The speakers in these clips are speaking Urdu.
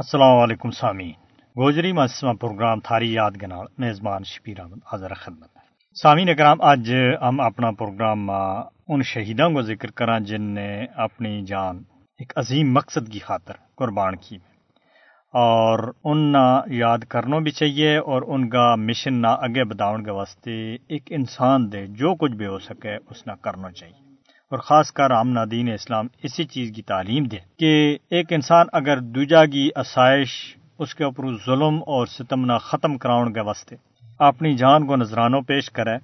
السلام علیکم سامعین گوجری مجسمہ پروگرام تھاری یاد کے نال میزبان شبیر احمد حاضر خدمت۔ سامعین اکرام اج ہم اپنا پروگرام ان شہیدوں کو ذکر کریں جن نے اپنی جان ایک عظیم مقصد کی خاطر قربان کی۔ اور ان نہ یاد کرنا بھی چاہیے اور ان کا مشن نہ اگے بداؤن کے واسطے ایک انسان دے جو کچھ بھی ہو سکے اس نہ کرنا چاہیے۔ اور خاص کر ہم دین اسلام اسی چیز کی تعلیم دے کہ ایک انسان اگر دوجا کی آسائش، اس کے اوپر ظلم اور ستم نہ ختم کراؤن کے واسطے اپنی جان کو نذرانوں پیش کرے،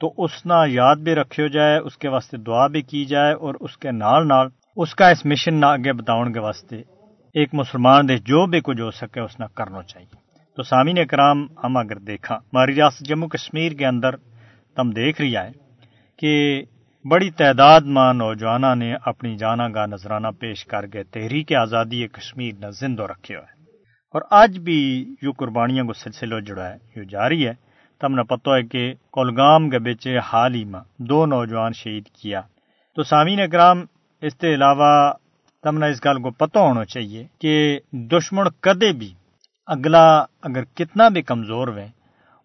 تو اس نہ یاد بھی رکھو جائے، اس کے واسطے دعا بھی کی جائے اور اس کے نال نال اس کا اس مشن نہ آگے بتاؤن کے واسطے ایک مسلمان دے جو بھی کچھ ہو سکے اس نہ کرنا چاہیے۔ تو سامعین کرام، ہم اگر دیکھا ہماری ریاست جموں کشمیر کے اندر تم دیکھ رہی ہے کہ بڑی تعداد ماں نوجوانوں نے اپنی جانا کا نذرانہ پیش کر کے تحریک آزادی کشمیر نہ زندہ رکھے ہوئے اور آج بھی جو قربانیاں کو سلسلہ جڑا ہے یہ جاری ہے۔ تم نے پتہ ہے کہ کولگام کے بچ حال ہی میں دو نوجوان شہید کیا۔ تو سامعین اکرام، اس کے علاوہ تم نے اس گل کو پتہ ہونا چاہیے کہ دشمن کدے بھی اگلا اگر کتنا بھی کمزور ہوئے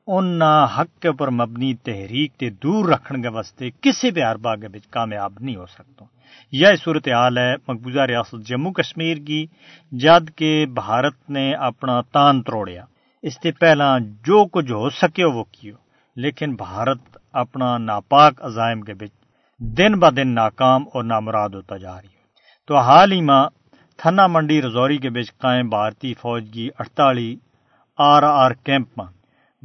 ان حق کے اوپر مبنی تحریک تے دور رکھنے کے واسطے کسی بھی اربا کے کامیاب نہیں ہو سکتا۔ یہ صورت حال ہے مقبوضہ ریاست جموں کشمیر کی، جد کے بھارت نے اپنا تان توڑیا۔ اس سے پہلا جو کچھ ہو سکے وہ کیو۔ لیکن بھارت اپنا ناپاک عزائم کے بچ دن ب دن ناکام اور نامراد ہوتا جا رہی ہے۔ تو حال ہی ماں تھنا منڈی رزوری کے بچ قائم بھارتی فوج کی اڑتالی آر آر کیمپ میں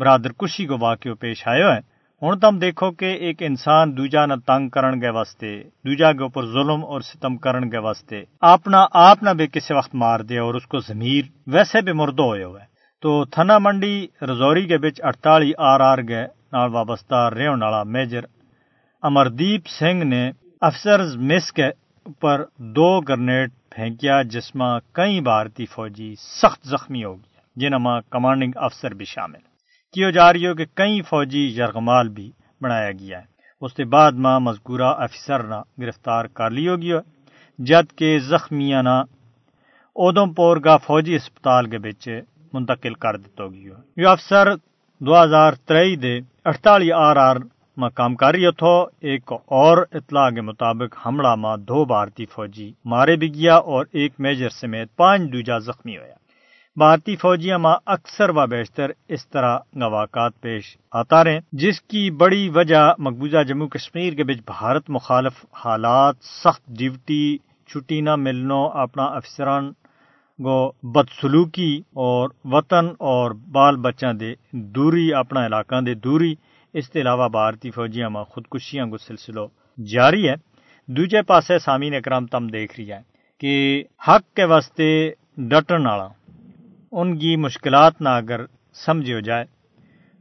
برادر کشی کو واقع پیش آئے ہے۔ ہوں تم دیکھو کہ ایک انسان دوجا نہ تنگ کرن کے واسطے، دوجا کے اوپر ظلم اور ستم کرن کے واسطے۔ اپنا آپ نہ بھی کسی وقت مار دے اور اس کو ضمیر ویسے بھی مردو ہوئے ہوئے۔ تو تھنا منڈی، رزوری کے بچ اڑتالی آر آر گئے نال وابستہ ریون والا میجر امردیپ سنگھ نے افسر مس کے اوپر دو گرنیڈ پھینکیا، جس میں کئی بھارتی فوجی سخت زخمی ہو گیا جن کمانڈنگ افسر بھی شامل کیوں جا رہی ہو کہ کئی فوجی یرغمال بھی بنایا گیا ہے۔ اس کے بعد ماں مذکورہ افسر نہ گرفتار کر لی ہوگی جد کے زخمیاں نہ اودم پور کا فوجی اسپتال کے بچ منتقل کر دیتا ہوگی۔ یہ افسر دو ہزار ترئی دے اڑتالی آر آر میں کام کر رہی تھو ایک اور اطلاع کے مطابق حملہ میں دو بھارتی فوجی مارے بھی گیا اور ایک میجر سمیت پانچ دوجا زخمی ہوا بھارتی فوجیاں ماں اکثر و بیشتر اس طرح واقعات پیش آتا رہے جس کی بڑی وجہ مقبوضہ جموں کشمیر کے بچ بھارت مخالف حالات، سخت ڈیوٹی، چھٹی نہ ملنو اپنا افسران گو بدسلوکی اور وطن اور بال بچہ دے دوری، اپنا علاقہ دے دوری۔ اس کے علاوہ بھارتی فوجیاں ماں خودکشیاں کو سلسلہ جاری ہے۔ دوجے پاسے سامعین اکرام تم دیکھ رہی ہے کہ حق کے واسطے ڈٹن والا۔ ان کی مشکلات نہ اگر سمجھی ہو جائے،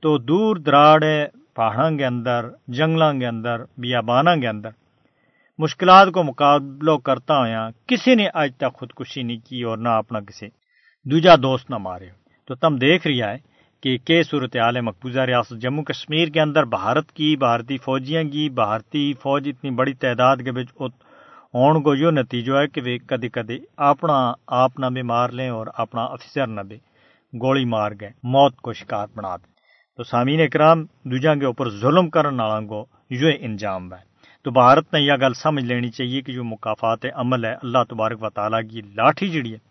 تو دور دراڑ پہاڑوں کے اندر جنگلوں کے اندر بیابانوں کے اندر مشکلات کو مقابلہ کرتا ہوا کسی نے آج تک خودکشی نہیں کی اور نہ اپنا کسی، دوجا دوست نہ مارے۔ تو تم دیکھ رہا ہے کہ کے صورت حال مقبوضہ ریاست جموں کشمیر کے اندر، بھارت کی، بھارتی فوجیاں کی، بھارتی فوج اتنی بڑی تعداد کے بچ ہون کو یہ نتیجہ ہے کہ وہ کدی کدی اپنا آپ نہ بھی مار لیں اور اپنا افسر نہ بھی گولی مار گئے موت کو شکار بنا دیں۔ تو سامعین اکرام دوجا کے اوپر ظلم کرنے والا کو یہ انجام ہے۔ تو بھارت نے یہ گل سمجھ لینی چاہیے کہ جو مقافات عمل ہے، اللہ تبارک و تعالیٰ کی لاٹھی جڑی ہے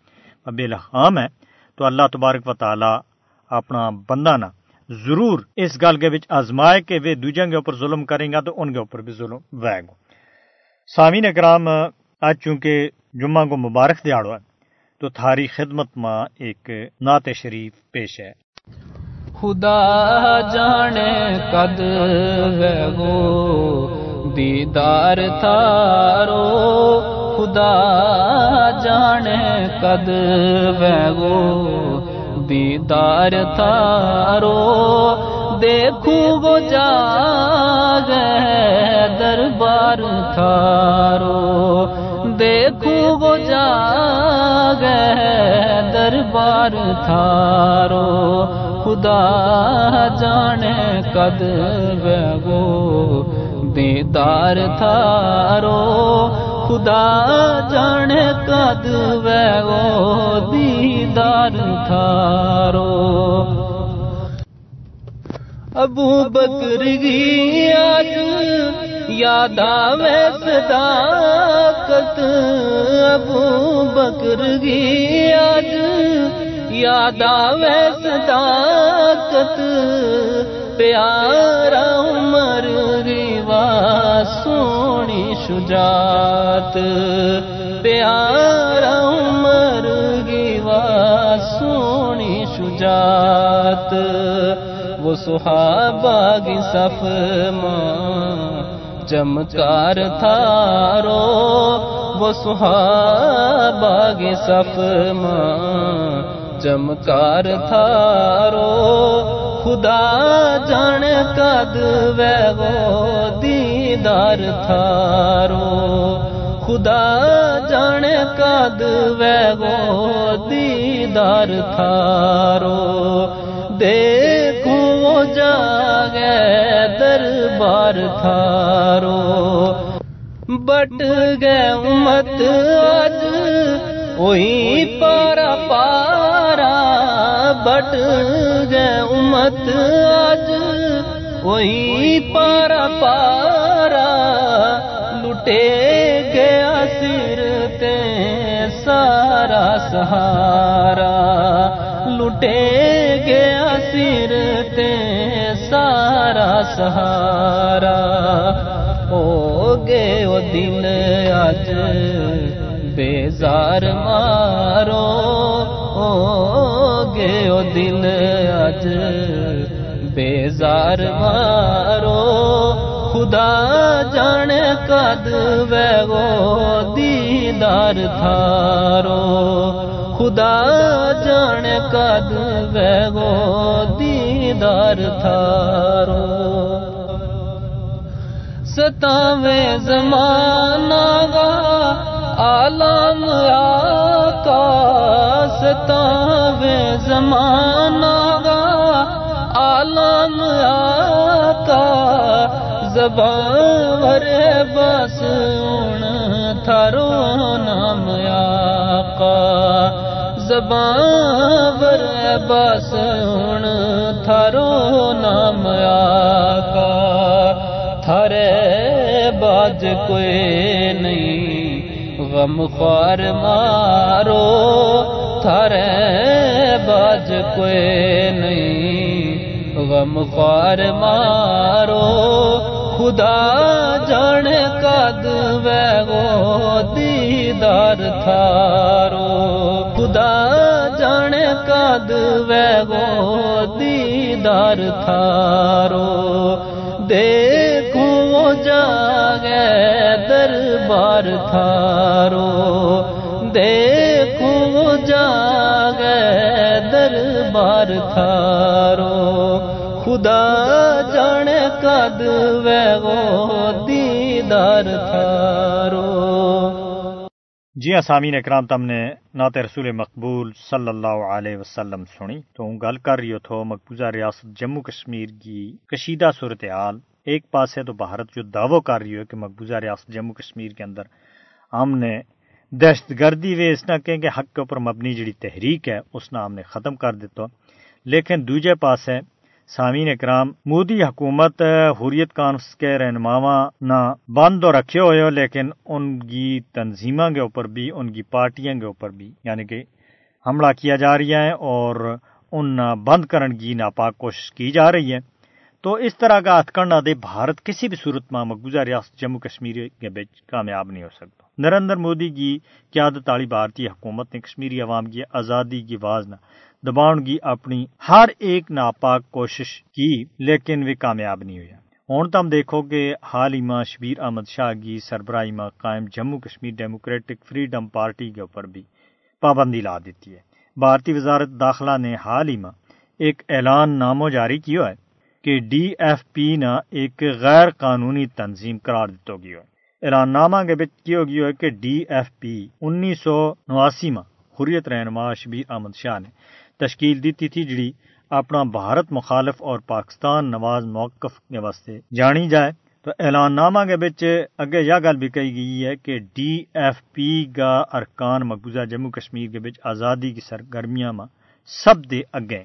بے لحام ہے۔ تو اللہ تبارک و تعالیٰ اپنا بندہ نہ ضرور اس گل کے آزمائے کہ وہ دوجا کے اوپر ظلم کریں گا تو ان کے اوپر بھی ظلم وے گا۔ سامعین اکرام، آج چونکہ جمعہ کو مبارک دیاڑو ہے، تو تھاری خدمت میں ایک نعت شریف پیش ہے۔ خدا جانے کد گو دیدار تھارو۔ خدا جانے کد گو دیدار تھارو۔ دیکھو وہ جا گئے دربار تھارو۔ دیکھو وہ جا گئے دربار تھارو۔ خدا جانے کد گو دیدار تھارو۔ خدا جانے کد وے وہ۔ دیدار تھارو۔ ابو بکر گی یاد آوے صداقت۔ ابو بکر گی یاد آوے صداقت۔ پیارا عمر ریوا سونی شجاعت۔ پیارا عمر ریوا سونی شجاعت۔ وہ صحابہ صف ماں۔ چمکار تھارو وہ صحابہ صف ماں۔ چمکار تھارو خدا جان کد وہ دیدار تھارو خدا جان کد وہ دیدار تھارو دیکھو جاگے دربار تھارو۔ بٹ گئے امت آج وہی پارا پارا۔ بٹ گئے امت آج وہی پارا پارا۔ لٹے گیا سر تے سارا سہارا۔ لٹے گیا سر تے سہارا ہو گے وہ دل اج بیزار مارو ہو گے وہ دل اج بیزار مارو خدا جان کد وے وہ دیدار تھارو۔ خدا جان کد وے وہ دیدار تھارو۔ ستاویں زمانہ گا عالم آقا ستاویں زمانہ گا عالم آقا زبان ور بس تھارو نام آقا زبان ور بس ان تھارو نام آقا، تھارے باج کوئی نہیں، غم خوار مارو، تھارے باج کوئی نہیں، غم خوار مارو۔ خدا جان کد وے دیدار تھارو۔ خدا جان کد وے دیدار تھارو۔ دیکھو جاگے دربار تھارو۔ دیکھو جاگے دربار تھارو۔ خدا جان کد وے وہ دیدار تھارو۔ جی ہاں سامعین اکرام تم نے نعت رسول مقبول صلی اللہ علیہ وسلم سنی تو ہوں گل کر رہی تھو مقبوضہ ریاست جموں کشمیر کی کشیدہ صورتحال ایک پاس ہے تو بھارت جو دعوی کر رہی ہو کہ مقبوضہ ریاست جموں کشمیر کے اندر ہم نے دہشت گردی وے اس نہ کہیں کہ حق کے اوپر مبنی جڑی تحریک ہے، اس نہ ہم نے ختم کر دیتا۔ لیکن دوجے پاس ہے سامعین اکرام، مودی حکومت حریت کانفرنس کے رہنماواں نہ بند تو رکھے ہوئے ہو، لیکن ان کی تنظیموں کے اوپر بھی، ان کی پارٹیاں کے اوپر بھی یعنی کہ حملہ کیا جا رہا ہے اور ان بند کرن کی ناپاک کوشش کی جا رہی ہے۔ تو اس طرح کا ہتھ کرنا دے بھارت کسی بھی صورت میں مقبوضہ ریاست جموں کشمیر کے بیچ کامیاب نہیں ہو سکتا۔ نریندر مودی کی قیادت والی بھارتی حکومت نے کشمیری عوام کی آزادی کی آواز نہ دباؤن کی اپنی ہر ایک ناپاک کوشش کی، لیکن وہ کامیاب نہیں ہوئی ہوں تم دیکھو کہ حال ہی میں شبیر احمد شاہ کی سربراہی میں قائم Jammu Kashmir Democratic Freedom Party کے اوپر بھی پابندی لا دیتی ہے۔ بھارتی وزارت داخلہ نے حال ہی میں ایک اعلان نامو جاری کیا ہے کہ ڈی ایف پی نہ ایک غیر قانونی تنظیم قرار دیتا گیا ہے۔ اعلان نامہ کے بچ کیا گیا ہے کہ ڈی ایف پی انیس سو نواسی میں حریت رہنما شبیر احمد شاہ نے تشکیل دیتی تھی، جڑی اپنا بھارت مخالف اور پاکستان نواز موقف کے واسطے جانی جائے۔ تو اعلان نامہ کے بچ اگے یہ گل بھی کہی گئی ہے کہ ڈی ایف پی کا ارکان مقبوضہ جموں کشمیر کے بچ آزادی کی سرگرمیاں میں سب دے اگے۔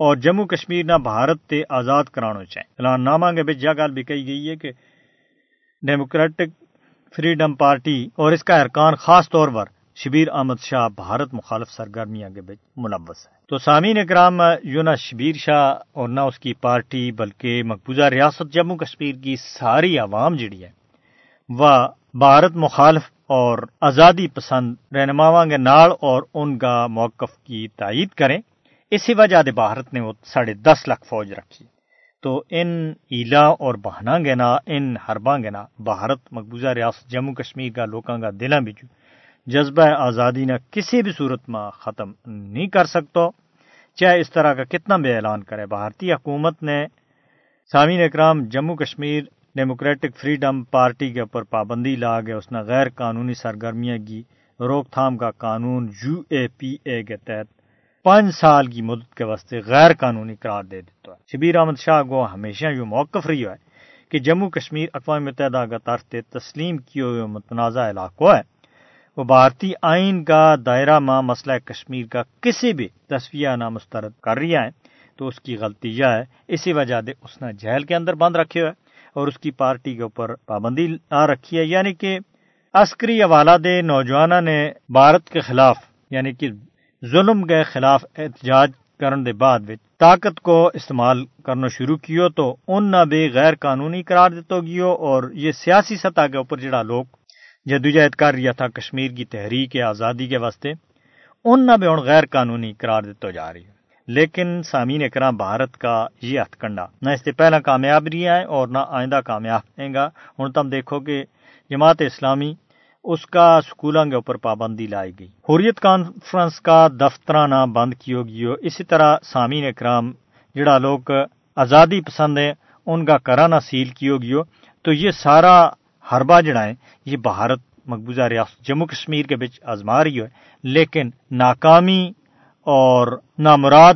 اور جموں کشمیر نہ بھارت تے آزاد کرانا چاہیں اعلان نامہ کے بچ یہ گل بھی کہی گئی ہے کہ ڈیموکریٹک فریڈم پارٹی اور اس کا ارکان خاص طور پر شبیر احمد شاہ بھارت مخالف سرگرمیاں کے بچ ملوث ہے تو سامعین اکرام یوں نہ شبیر شاہ اور نہ اس کی پارٹی بلکہ مقبوضہ ریاست جموں کشمیر کی ساری عوام جڑی ہے وہ بھارت مخالف اور آزادی پسند رہنماواں کے نال اور ان کا موقف کی تائید کریں، اسی وجہ دے بھارت نے وہ ساڑھے دس لاکھ فوج رکھی۔ تو ان ایلا اور بہنا گنا ان حرباں گنا بھارت مقبوضہ ریاست جموں کشمیر کا لوکاں کا دلاں بچو جذبہ آزادی نہ کسی بھی صورت میں ختم نہیں کر سکتا۔ چاہے اس طرح کا کتنا بھی اعلان کرے، بھارتی حکومت نے سامعین اکرام، Jammu Kashmir Democratic Freedom Party کے اوپر پابندی لا گیا اس نے غیر قانونی سرگرمیاں کی روک تھام کا قانون یو اے پی اے کے تحت پانچ سال کی مدت کے واسطے غیر قانونی قرار دے دیتا ہے۔ شبیر احمد شاہ کو ہمیشہ یہ موقف رہی ہے کہ جموں کشمیر اقوام متحدہ کا طرف تسلیم کیے ہوئے متنازع علاقوں ہے۔ وہ بھارتی آئین کا دائرہ ماں مسئلہ کشمیر کا کسی بھی تصویہ نہ مسترد کر رہا ہے، تو اس کی غلطی یہ ہے، اسی وجہ سے اس نے جیل کے اندر بند رکھے ہوئے اور اس کی پارٹی کے اوپر پابندی آ رکھی ہے یعنی کہ عسکری حوالہ دے نوجوانوں نے بھارت کے خلاف یعنی کہ ظلم کے خلاف احتجاج کرنے دے بعد طاقت کو استعمال کرنا شروع کیو، تو ان نہ بھی غیر قانونی قرار دیتا گیو اور یہ سیاسی سطح کے اوپر جڑا لوگ جدوجہد کر رہا تھا کشمیر کی تحریک آزادی کے واسطے، ان نہ بھی ہوں غیر قانونی قرار دیتا جا رہی ہے۔ لیکن سامعین اکرام، بھارت کا یہ ہتھ کنڈا، نہ اس سے پہلا کامیاب رہا ہے اور نہ آئندہ کامیاب رہے گا۔ ہوں تم دیکھو کہ جماعت اسلامی اس کا سکولوں کے اوپر پابندی لائی گئی۔ حریت کانفرنس کا دفترانہ بند کیو گیو۔ اسی طرح سامعین اکرام، جڑا لوگ آزادی پسند ہیں، ان کا کرانا سیل کیو گیو۔ تو یہ سارا حربہ جڑا ہے، یہ بھارت مقبوضہ ریاست جموں کشمیر کے بچ آزما رہی ہے۔ لیکن ناکامی اور نامراد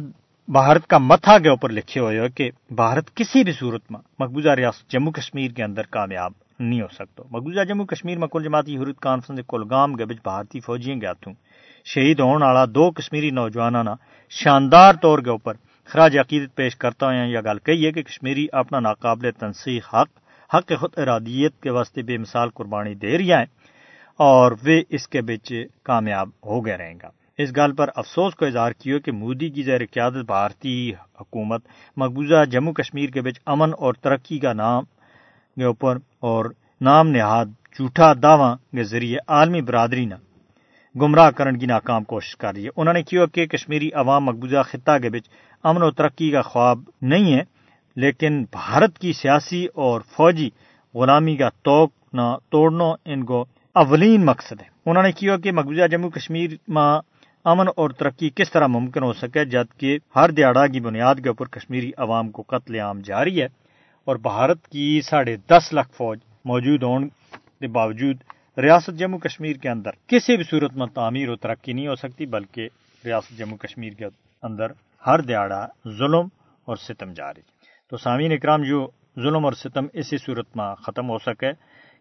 بھارت کا متھا کے اوپر لکھے ہوئے ہو کہ بھارت کسی بھی صورت میں مقبوضہ ریاست جموں کشمیر کے اندر کامیاب نہیں ہو سکتا۔ مقبوضہ جموں کشمیر میں کل جماعتی حریت کانفرنس کلگام کے بچ بھارتی فوجیاں گیا تھوں۔ شہید ہونے والا دو کشمیری نوجوانوں نے شاندار طور کے اوپر خراج عقیدت پیش کرتا ہوں یہ گل کہی ہے کہ کشمیری اپنا ناقابل تنسیق حق حق خود ارادیت کے واسطے بے مثال قربانی دے رہی ہیں اور وہ اس کے بچ کامیاب ہو گئے رہیں گا۔ اس گل پر افسوس کو اظہار کیو کہ مودی کی زیر قیادت بھارتی حکومت مقبوضہ جموں کشمیر کے بچ امن اور ترقی کا نام کے اوپر اور نام نہاد جھوٹا دعوی کے ذریعے عالمی برادری نے گمراہ کرن کی ناکام کوشش کر رہی ہے۔ انہوں نے کیوں کہ کشمیری عوام مقبوضہ خطہ کے بچ امن و ترقی کا خواب نہیں ہے۔ لیکن بھارت کی سیاسی اور فوجی غلامی کا توق نہ توڑنا ان کو اولین مقصد ہے۔ انہوں نے کیا کہ مقبوضہ جموں کشمیر میں امن اور ترقی کس طرح ممکن ہو سکے جبکہ ہر دیہڑا کی بنیاد کے اوپر کشمیری عوام کو قتل عام جاری ہے اور بھارت کی ساڑھے دس لاکھ فوج موجود ہونے کے باوجود ریاست جموں کشمیر کے اندر کسی بھی صورت میں تعمیر و ترقی نہیں ہو سکتی، بلکہ ریاست جموں کشمیر کے اندر ہر دیہڑا ظلم اور ستم جاری تو سامعین اکرام، جو ظلم اور ستم اسی صورت میں ختم ہو سکے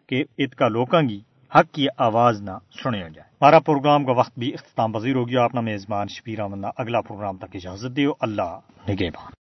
کہ اتکا لوکاں گی حق کی آواز نہ سنے ہو جائے۔ ہمارا پروگرام کا وقت بھی اختتام پذیر ہو گیا۔ اپنا میزبان شبیر احمد اگلا پروگرام تک اجازت دیو۔ اللہ نگہبان۔